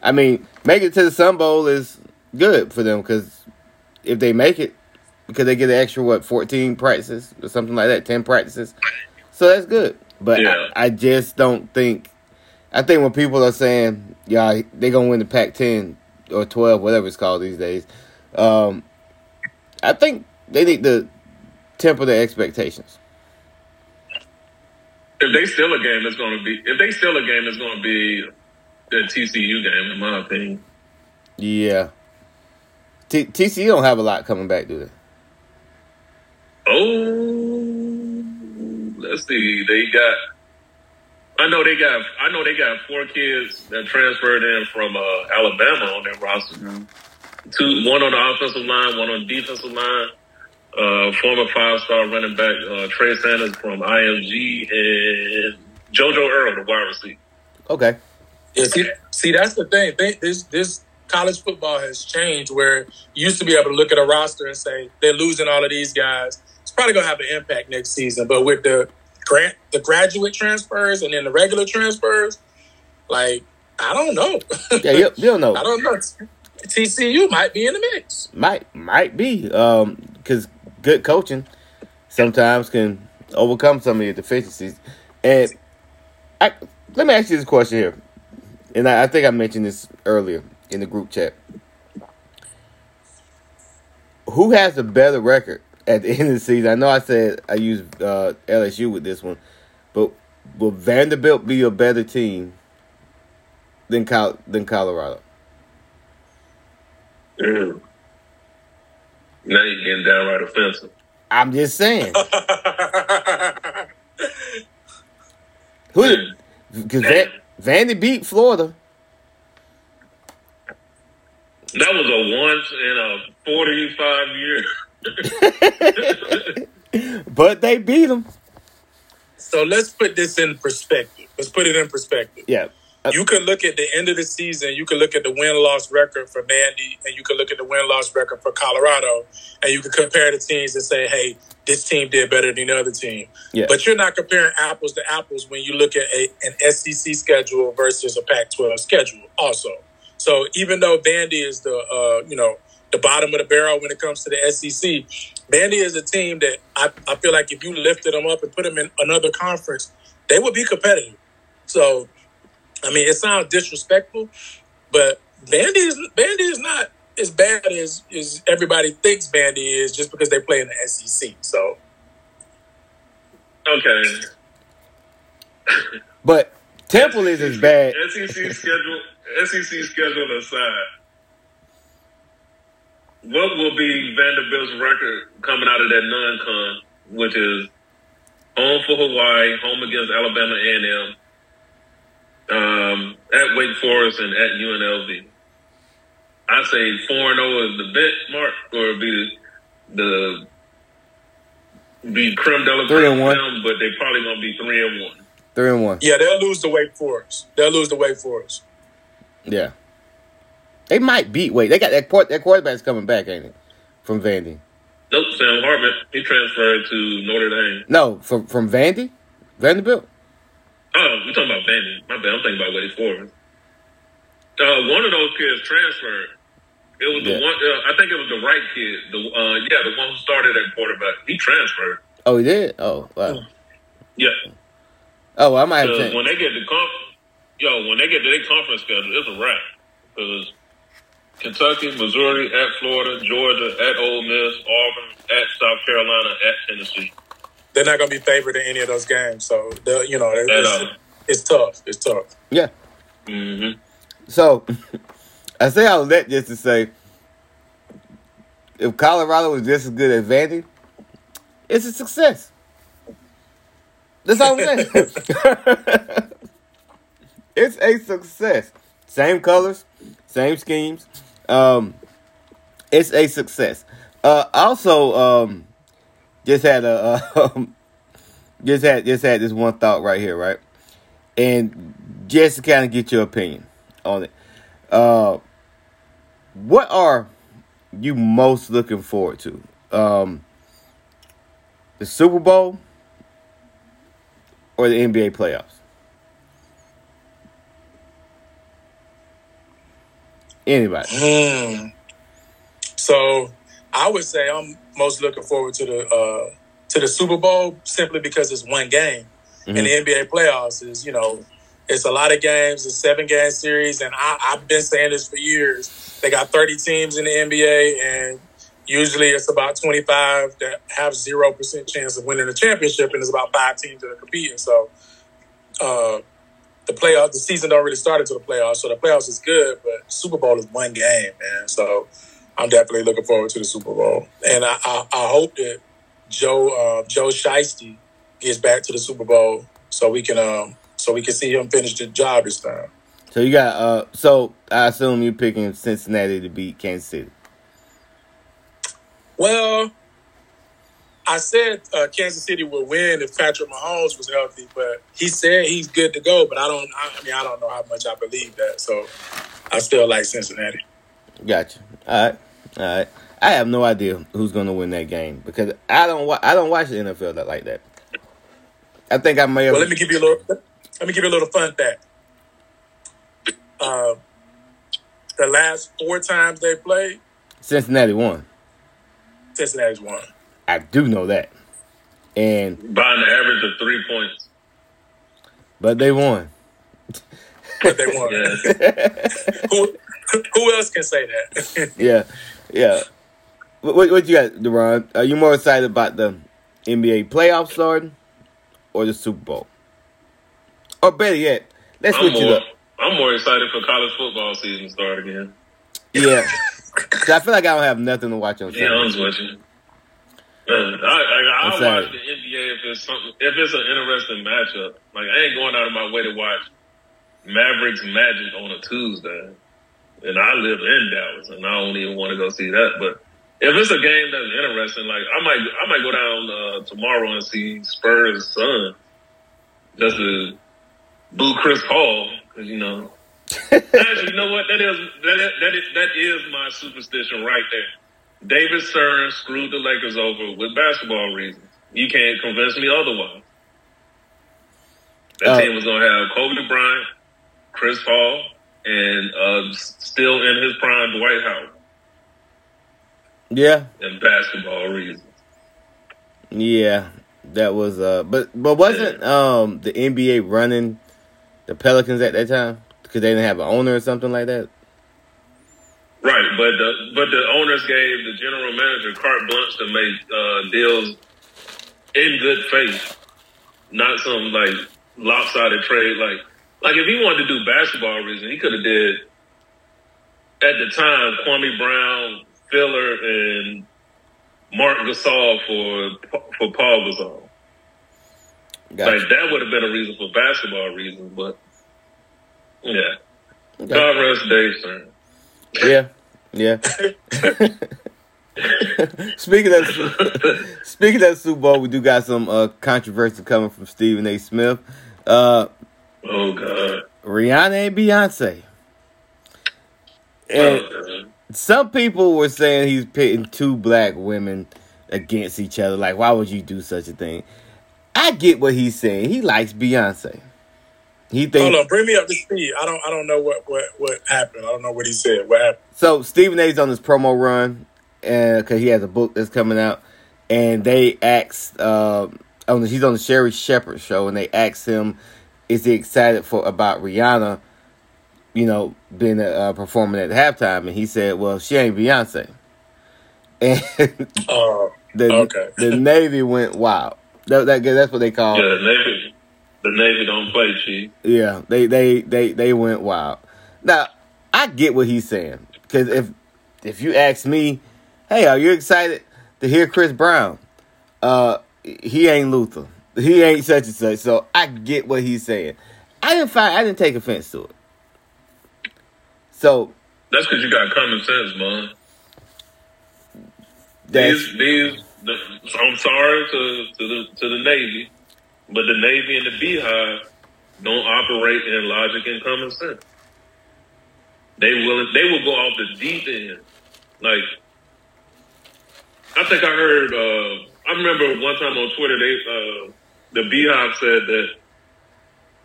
I mean, making it to the Sun Bowl is good for them because if they make it, because they get an extra what fourteen practices or something like that, ten practices, so that's good. But Yeah. I, I just don't think. I think when people are saying, "Yeah, they're gonna win the Pac-10 or 12, whatever it's called these days," um, I think they need to temper their expectations. If they steal a game, it's going to be. If they steal a game, it's going to be the TCU game, in my opinion. Yeah, T- TCU don't have a lot coming back, do they? Oh, let's see. They got. I know they got. I know they got four kids that transferred in from uh, Alabama on their roster. Two, one on the offensive line, one on the defensive line. Uh, former five-star running back uh, Trey Sanders from IMG and JoJo Earl, the wide receiver. Okay. Yeah, see, see, that's the thing. They, this this college football has changed where you used to be able to look at a roster and say they're losing all of these guys. It's probably going to have an impact next season. But with the grant, the graduate transfers and then the regular transfers, like I don't know. <laughs> Yeah, you, you don't know. I don't know. TCU might be in the mix. Might might be um because good coaching sometimes can overcome some of your deficiencies. And I let me ask you this question here, and I, I think I mentioned this earlier in the group chat. Who has a better record at the <laughs> end of the season? I know I said I used uh, LSU with this one, but will Vanderbilt be a better team than Col- than Colorado? Mm. Now you're getting downright offensive. I'm just saying. <laughs> Who? Because Van, Vandy beat Florida. That was a once in a 45 year. <laughs> But they beat them. so let's put this in perspective. Let's put it in perspective. Yeah. Uh, You can look at the end of the season. You can look at the win loss record for Vandy, and you can look at the win loss record for Colorado, and you can compare the teams and say, "Hey, this team did better than the other team." Yeah. But you're not comparing apples to apples when you look at a, an SEC schedule versus a Pac-12 schedule. Also, so even though Vandy is the uh, you know the bottom of the barrel when it comes to the SEC, Vandy is a team that I, I feel like if you lifted them up and put them in another conference, they would be competitive. So, I mean, it sounds disrespectful, but Vandy is Vandy is not as bad as, as everybody thinks Vandy is just because they play in the SEC. So, Okay. But Temple is as bad. SEC schedule, SEC schedule aside, what will be Vanderbilt's record coming out of that non-con, which is home for Hawaii, home against Alabama A&M, um, at Wake Forest, and at UNLV? I say four and zero is the benchmark, or be the be creme de la Three and creme, one. for them, but they probably gonna be three and one. Three and one. yeah, they'll lose the Wake Forest. They'll lose the Wake Forest. Yeah. They might beat Wake. They got that court. That quarterback's coming back, ain't it? From Vandy. Nope, Sam Hartman. He transferred to Notre Dame. No, from from Vandy, Vanderbilt. Oh, we talking about Vandy. My bad. I'm thinking about Wake Forest. Uh, one of those kids transferred. It was Yeah. the one. Uh, I think it was the right kid. The uh, yeah, the one who started at quarterback. He transferred. Oh, he did. Oh, wow. Yeah. Oh, well, I might have changed. when they get the conf- yo, when they get to their conference schedule, it's a wrap. Because Kentucky, Missouri, at Florida, Georgia, at Ole Miss, Auburn, at South Carolina, at Tennessee. They're not going to be favored in any of those games. So, they're- you know, At, it's, uh, it's tough. It's tough. Yeah. mm-hmm. So, <laughs> I say all that just to say, if Colorado was just as good as Vandy, it's a success. That's all I'm saying. <laughs> <laughs> it's a success. Same colors, same schemes. Um, it's a success. Uh, also, um, just had a uh, <laughs> just had just had this one thought right here, right? And just to kind of get your opinion on it. Uh, what are you most looking forward to? Um, the Super Bowl or the NBA playoffs? Anybody? Hmm. So I would say I'm most looking forward to the uh, to the Super Bowl simply because it's one game, and the NBA playoffs is you know it's a lot of games, a seven game series, and I, I've been saying this for years. They got 30 teams in the NBA, and usually it's about 25 that have zero percent chance of winning the championship, and it's about five teams that are competing. So. Uh, the playoff, the season don't really start until the playoffs, so the playoffs is good, but Super Bowl is one game, man. So I'm definitely looking forward to the Super Bowl, and I, I, I hope that Joe uh, Joe Shiesty gets back to the Super Bowl so we can um so we can see him finish the job this time. So you got uh so I assume you're picking Cincinnati to beat Kansas City. Well, I said uh, Kansas City would win if Patrick Mahomes was healthy, but he said he's good to go. But I don't. I mean, I don't know how much I believe that. So I still like Cincinnati. Gotcha. All right. All right. I have no idea who's going to win that game because I don't wa- I don't watch the NFL that like that. I think I may have Well, let me give you a little. Let me give you a little fun fact. Uh, the last four times they played, Cincinnati won. Cincinnati's won. I do know that. And By an average of three points. but they won. But they won. <laughs> Who, who else can say that? <laughs> Yeah. Yeah. What, what, what you got, Derron? Are you more excited about the NBA playoffs starting or the Super Bowl? Or better yet, let's I'm switch it up. I'm more excited for college football season to start again. Yeah. <laughs> I feel like I don't have nothing to watch on To be honest Sunday. Uh, I, I, I'll watch the NBA if it's something, if it's an interesting matchup. Like I ain't going out of my way to watch Mavericks Magic on a Tuesday, and I live in Dallas, and I don't even want to go see that. But if it's a game that's interesting, like I might, I might go down uh, tomorrow and see Spurs Sun, just to boo Chris Paul, because you know. <laughs> Actually, you know what? That is that is, that is that is my superstition right there. David Stern screwed the Lakers over with basketball reasons. You can't convince me otherwise. That Uh, team was going to have Kobe Bryant, Chris Paul, and uh, still in his prime Dwight Howard, Yeah. and basketball reasons. Yeah. That was uh but but wasn't um the NBA running the Pelicans at that time? Because they didn't have an owner or something like that? Right, but the but the owners gave the general manager carte blanche to make uh, deals in good faith, not some like lopsided trade. Like like if he wanted to do basketball reason, he could have did at the time Kwame Brown, Filler, and Marc Gasol for for Paul Gasol. Gotcha. Like that would have been a reason for basketball reasons, but yeah. Okay. God rest Dave Stern. Yeah, yeah. <laughs> speaking of <laughs> speaking of Super Bowl, we do got some uh, controversy coming from Stephen A. Smith. Uh, Oh God. Rihanna and Beyonce And Okay. some people were saying he's pitting two black women against each other. Like, why would you do such a thing? I get what he's saying. He likes Beyonce. He thinks Hold on, bring me up to speed. I don't I don't know what what what happened. I don't know what he said. What happened? So Stephen A's on this promo run, and because he has a book that's coming out, and they asked, uh, on the, he's on the Sherri Shepherd show, and they asked him, "Is he excited for about Rihanna?" You know, being uh, performing at halftime, and he said, "Well, she ain't Beyonce." <laughs> And Oh, the Okay. the Navy went wild. That, that that's what they call. Yeah, the Navy, the Navy don't play, chief. Yeah, they they they they went wild. Now I get what he's saying because if if you ask me, hey, are you excited to hear Chris Brown? Uh, he ain't Luther. He ain't such and such. So I get what he's saying. I didn't find I didn't take offense to it. So That's because you got common sense, man. These, these. The, I'm sorry to to the to the Navy, but the Navy and the Beehive don't operate in logic and common sense. They will they will go off the deep end. Like I think I heard. Uh, I remember one time on Twitter, they uh, the Beehive said that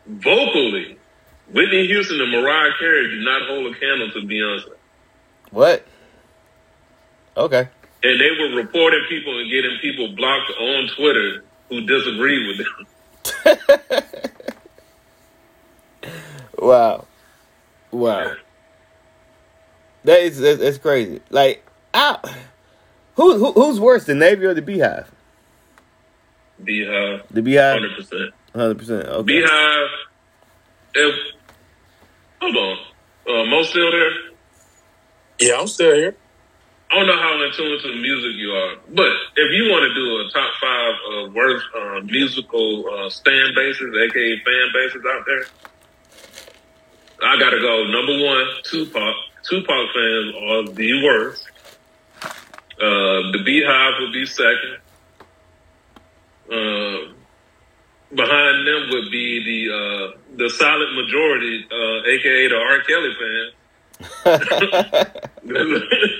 vocally, Whitney Houston and Mariah Carey do not hold a candle to Beyonce. what? Okay. And they were reporting people and getting people blocked on Twitter who disagree with them. <laughs> Wow. Wow. That is that's, that's crazy. Like, I, who, who who's worse, the Navy or the Beehive? Beehive, The Beehive, hundred percent. hundred percent. Okay. Beehive. If hold on, uh, Mo still there? yeah, I'm still here. I don't know how in tune to music you are, but if you want to do a top five uh, worst uh, musical uh, stand bases, aka fan bases out there, I gotta go. Number one, Tupac. Tupac fans are the worst. Uh, the Beehive would be second. Uh, behind them would be the uh, the silent majority, uh, aka the R. Kelly fans.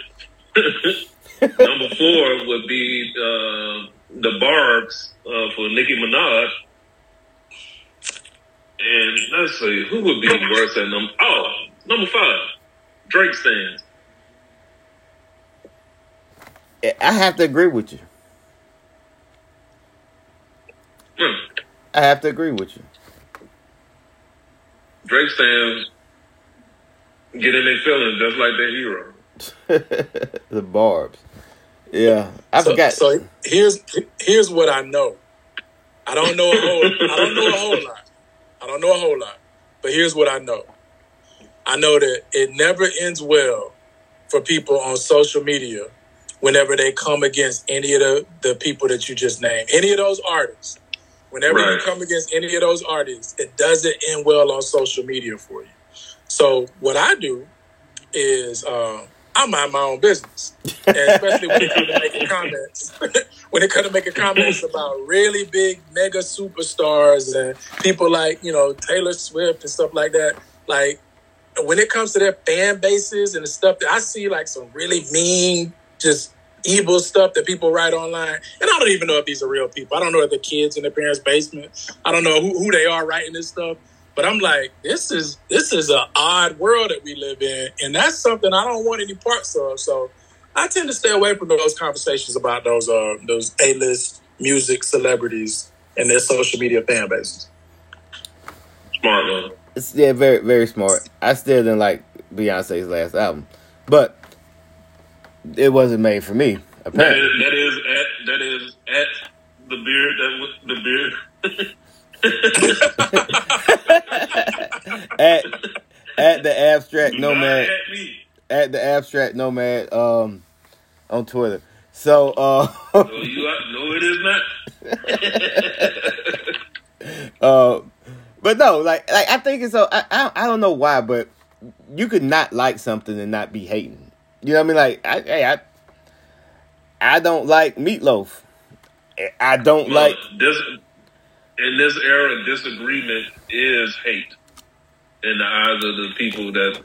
<laughs> <laughs> <laughs> <laughs> Number four would be uh, the Barbs uh, for Nicki Minaj. And let's see, who would be worse than number? Oh, number five, Drake stands. I have to agree with you. Hmm. I have to agree with you. Drake stands get in their feelings just like their hero. <laughs> the Barbs. Yeah, I so, forgot. So here's here's what I know. I don't know a whole I don't know a whole lot. I don't know a whole lot. But here's what I know. I know that it never ends well for people on social media whenever they come against any of the, the people that you just named, any of those artists. Whenever Right. you come against any of those artists, it doesn't end well on social media for you. So what I do is uh, I mind my own business, and especially when it comes to making comments. <laughs> when it comes to making comments about really big mega superstars and people like you know Taylor Swift and stuff like that, like when it comes to their fan bases and the stuff that I see, like some really mean, just evil stuff that people write online, and I don't even know if these are real people. I don't know if they're kids in their parents' basement. I don't know who, who they are writing this stuff. But I'm like, this is this is an odd world that we live in, and that's something I don't want any parts of. So I tend to stay away from those conversations about those uh those A list music celebrities and their social media fan bases. Smart man. It's, yeah, very very smart. I still didn't like Beyonce's last album, but it wasn't made for me. Apparently, is, that is at that is at the beard that was the beard. <laughs> at at the abstract Do nomad at me. at the abstract nomad um on Twitter. So uh No, you are, no, it is not. <laughs> uh but no, like like I think it's so I, I I don't know why, but you could not like something and not be hating. You know what I mean? Like I hey, I I don't like meatloaf. I don't like this in this era. Disagreement is hate in the eyes of the people that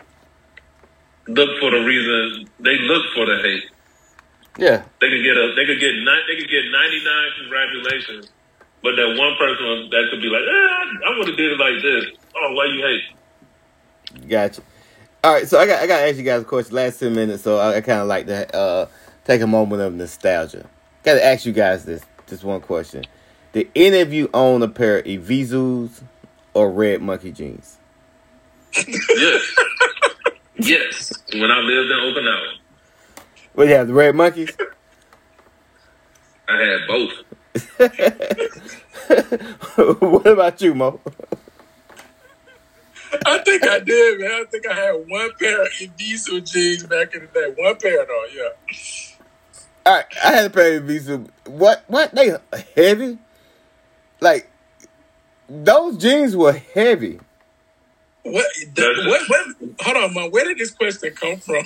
look for the reason they look for the hate. Yeah, They could get a they could get ni- they could get ninety nine congratulations, but that one person that could be like, eh, I, I would have did it like this. Oh, why you hate? gotcha. All right, so I got I got to ask you guys a question. Last ten minutes, so I, I kind of like to uh, take a moment of nostalgia. Got to ask you guys this this one question: Did any of you own a pair of Evisus or Red Monkey jeans? Yes, yes. When I lived in Okinawa, What you have the Red Monkeys? I had both. <laughs> what about you, Mo? I think I did, man. I think I had one pair of diesel jeans back in the day. One pair, though, yeah. All right, I had a pair of Evisus. What? What? They heavy? Like those jeans were heavy. What, That's- what, what, hold on, man. Where did this question come from?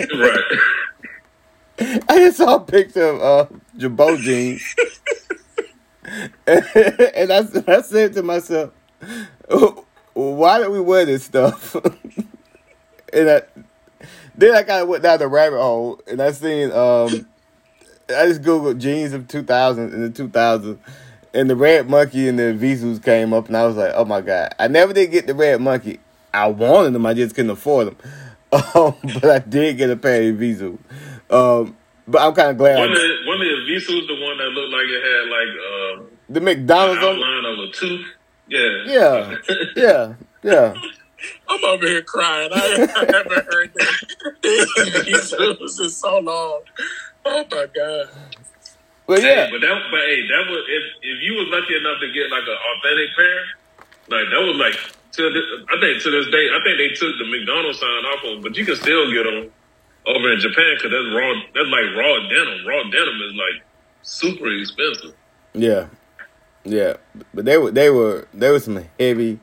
Right. <laughs> I just saw a picture of uh, Jabot jeans, <laughs> and I, I said to myself, "Why did we wear this stuff?" <laughs> and I, then I kind of went down the rabbit hole, and I seen um, I just googled jeans of 2000 in the 2000s, and the red monkey and the Visus came up, and I was like, "Oh my god!" I never did get the red monkey. I wanted them, I just couldn't afford them. <laughs> Um, but I did get a pair of Visus. Um, but I'm kind of glad. One of the, one of the Visus, the one that looked like it had like um, the an McDonald's on. outline of a tooth. Yeah. Yeah, yeah, yeah. <laughs> I'm over here crying. I, I haven't heard that. <laughs> Jesus, in so long. Oh, my God. But Hey, yeah, but that, but hey, that was if if you was lucky enough to get like an authentic pair, like that was like to this, I think to this day, I think they took the McDonald's sign off of, but you can still get them over in Japan because that's raw. That's like raw denim. Raw denim is like super expensive. yeah, yeah. But they were they were there was some heavy,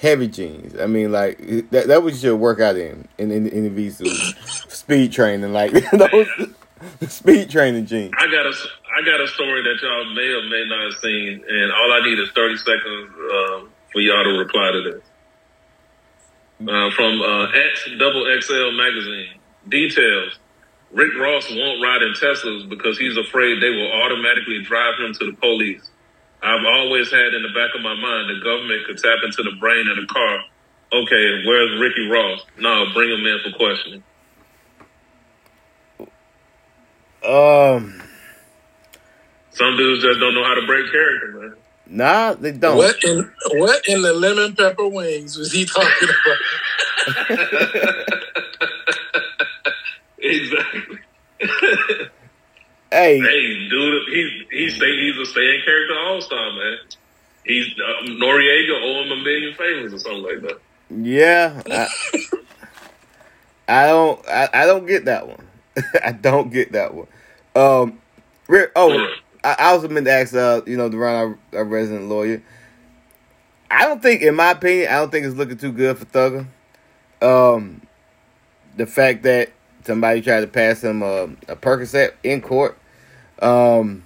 heavy jeans. I mean, like that that was your workout in in in, in the Visus uh, speed training, like <laughs> those <laughs> speed training jeans. I got a I got a story that y'all may or may not have seen, and all I need is thirty seconds um, for y'all to reply to this. Uh, from uh, X Double XL magazine, details. Rick Ross won't ride in Teslas because he's afraid they will automatically drive him to the police. I've always had in the back of my mind the government could tap into the brain of the car. Okay, where's Ricky Ross? No, bring him in for questioning. Um, Some dudes just don't know how to break character, man. nah, they don't. What in, what in the lemon pepper wings was he talking about? <laughs> <laughs> exactly. Hey, Hey, dude, he's he's say he's a staying character all star, man. He's uh, Noriega owe him a million favors or something like that. yeah, I, I don't, I, I don't get that one. <laughs> I don't get that one. Um, oh, I, I also meant to ask, uh, you know, Derron, our, our resident lawyer. I don't think, in my opinion, I don't think it's looking too good for Thugger. Um, the fact that somebody tried to pass him a, a Percocet in court. Um,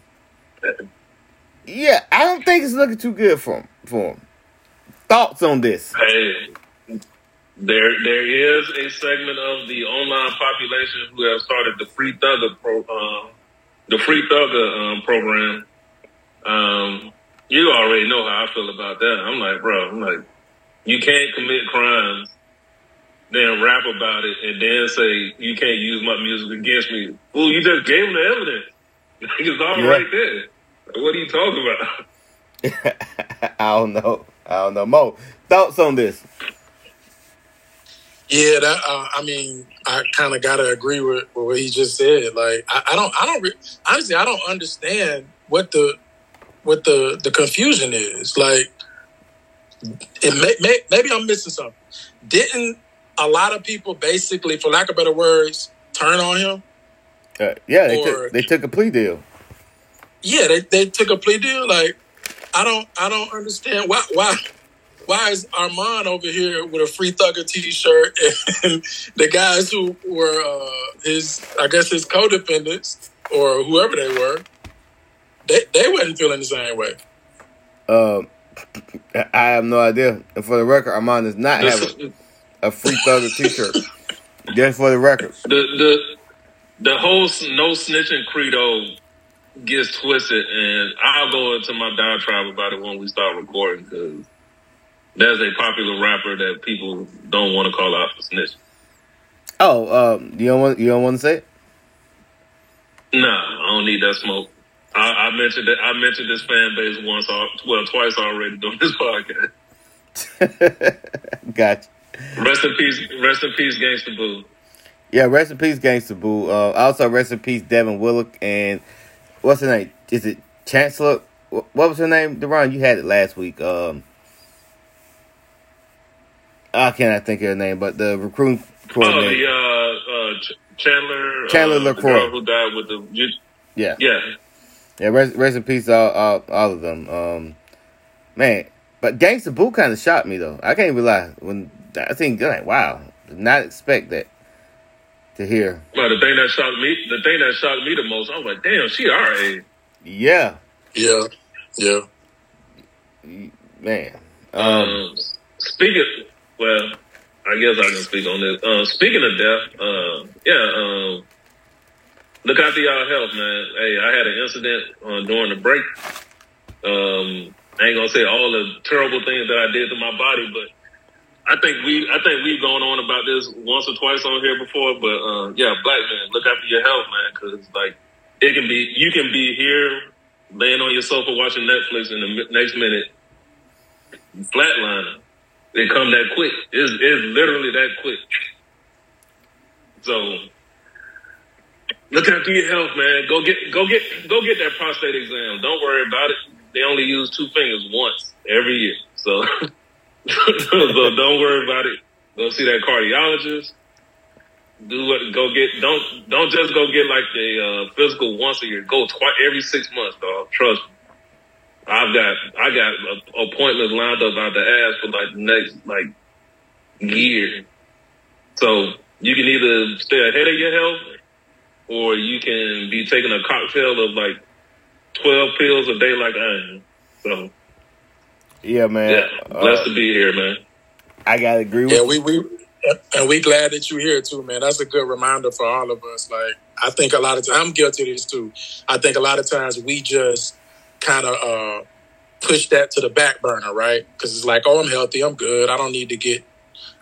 yeah, I don't think it's looking too good for him. For him. Thoughts on this? Hey, there there is a segment of the online population who have started the free thugger pro, um, the free thugger um, program. Um, you already know how I feel about that. I'm like, bro, I'm like, you can't commit crimes, then rap about it, and then say you can't use my music against me. Well, you just gave them the evidence. <laughs> it's all Yeah. right there. Like, what are you talking about? <laughs> I don't know. I don't know. Mo, thoughts on this? Yeah, that, uh, I mean, I kind of gotta agree with, with what he just said. Like, I, I don't, I don't, re- honestly, I don't understand what the, what the the confusion is. Like, it may, may, maybe I'm missing something. Didn't a lot of people basically, for lack of better words, turn on him? Uh, yeah, they Or- took they took a plea deal. Yeah, they, they took a plea deal. Like, I don't, I don't understand why, why. Why is Armond over here with a free thugger T-shirt <laughs> and the guys who were uh, his, I guess his co-defendants or whoever they were, they they wasn't feeling the same way. Um, I have no idea. And for the record, Armond does not have a, a free thugger T-shirt. Just for the record. The the the whole no snitching credo gets twisted, and I'll go into my diatribe about it when we start recording because there's a popular rapper that people don't want to call out for snitching. Oh, um, you don't want you don't want to say it? Nah, I don't need that smoke. I, I mentioned that I mentioned this fan base once, well, twice already <laughs> during this podcast. <laughs> gotcha. Rest in peace, rest in peace, Gangsta Boo. Yeah, rest in peace, Gangsta Boo. Uh, also, rest in peace, Devin Willock, and what's her name? Is it Chancellor? What was her name? Derron, you had it last week. Um, I cannot think of her name, but the recruiting coordinator. Oh, the uh, uh, Chandler. Chandler uh, LeCroy. who died with the. Yeah. Yeah. Yeah, rest, rest in peace, all, all, all of them. Um, man, but Gangsta Boo kind of shocked me though. I can't even lie. When I think like, wow, did not expect that to hear. Well, the thing that shocked me, the thing that shocked me the most, I was like, damn, she our age. Yeah. Yeah. Yeah. Man. Um, um speaking, well, I guess I can speak on this. Uh, speaking of death, uh, yeah, um, look after y'all health, man. Hey, I had an incident uh, during the break. Um, I ain't gonna say all the terrible things that I did to my body, but I think we, I think we've gone on about this once or twice on here before. But uh, yeah, black man, look after your health, man, because like it can be, you can be here laying on your sofa watching Netflix, and the next minute flatlining. They come that quick. It's, it's literally that quick. So look after your health, man. Go get go get go get that prostate exam. Don't worry about it. They only use two fingers once every year. So <laughs> so don't worry about it. Go see that cardiologist. Do what? Go get. Don't don't just go get like the uh, physical once a year. Go twice every six months, dog. Trust me. I've got I got appointments lined up out the ass for like the next like year. So you can either stay ahead of your health, or you can be taking a cocktail of like twelve pills a day, like I am. So yeah, man. Yeah, blessed uh, to be here, man. I gotta agree with. Yeah, we we and we glad that you're here too, man. That's a good reminder for all of us. Like I think a lot of times I'm guilty of this too. I think a lot of times we just kind of uh, push that to the back burner, right? Because it's like, oh, I'm healthy, I'm good. I don't need to get,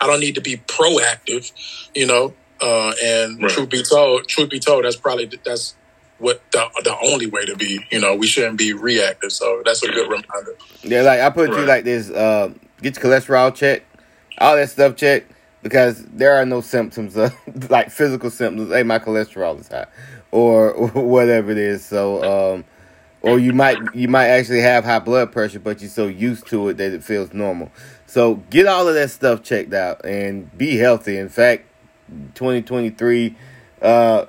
I don't need to be proactive, you know. Uh, and right. truth be told, truth be told, that's probably that's what the the only way to be. You know, we shouldn't be reactive. So that's a good reminder. Yeah, like I put right. you like this: uh, get your cholesterol checked, all that stuff checked, because there are no symptoms of <laughs> like physical symptoms. Hey, my cholesterol is high, or, or <laughs> whatever it is. So. Um, or you might you might actually have high blood pressure, but you're so used to it that it feels normal. So get all of that stuff checked out and be healthy. In fact, 2023, uh,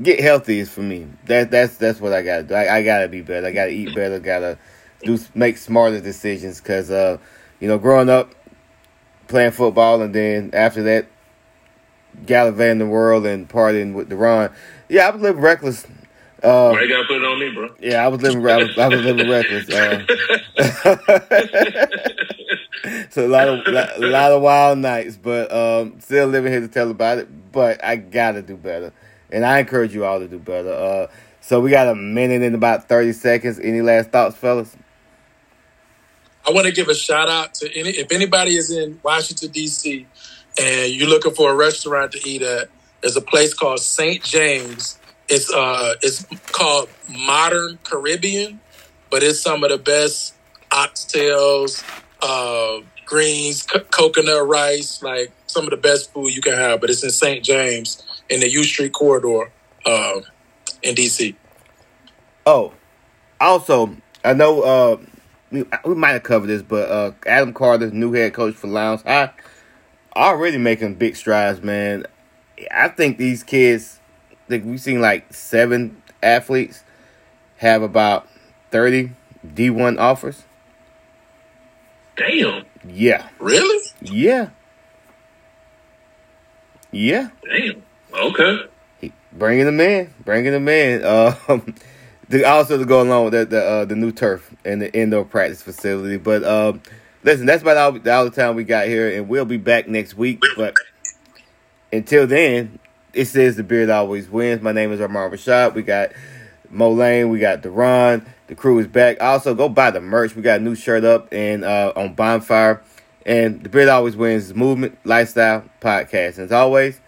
get healthy is for me. That that's that's what I gotta do. I, I gotta be better. I gotta eat better. Gotta do make smarter decisions because uh, you know, growing up playing football and then after that gallivanting the world and partying with Derron. Yeah, I've living reckless um, Why you gotta put it on me, bro? Yeah, I was living. I was, I was living reckless. Uh, <laughs> so a lot of a lot of wild nights, but um, still living here to tell about it. But I gotta do better, and I encourage you all to do better. Uh, so we got a minute and about thirty seconds. Any last thoughts, fellas? I want to give a shout out to any if anybody is in Washington D.C. and you're looking for a restaurant to eat at. There's a place called St. James it's uh, it's called Modern Caribbean, but it's some of the best oxtails, uh, greens, co- coconut rice, like some of the best food you can have. But it's in St. James in the U Street corridor uh, in DC. Oh, also, I know uh, we, we might have covered this, but uh, Adam Carter's new head coach for Lowndes High, already making big strides, man. I think these kids think we've seen like seven athletes have about 30 D1 offers. Damn. Yeah. Really? Yeah. Yeah. Damn. Okay. He, bringing them in, bringing them in. <laughs> Um, the, also to go along with the the, uh, the new turf and the indoor practice facility. But um, listen, that's about all, all the time we got here, and we'll be back next week. But until then, it says the beard always wins. My name is Armond Rashad. We got Mo Lane, we got Derron. The crew is back. Also, go buy the merch. We got a new shirt up and uh, on Bonfire. And the beard always wins movement, lifestyle, podcast. And as always,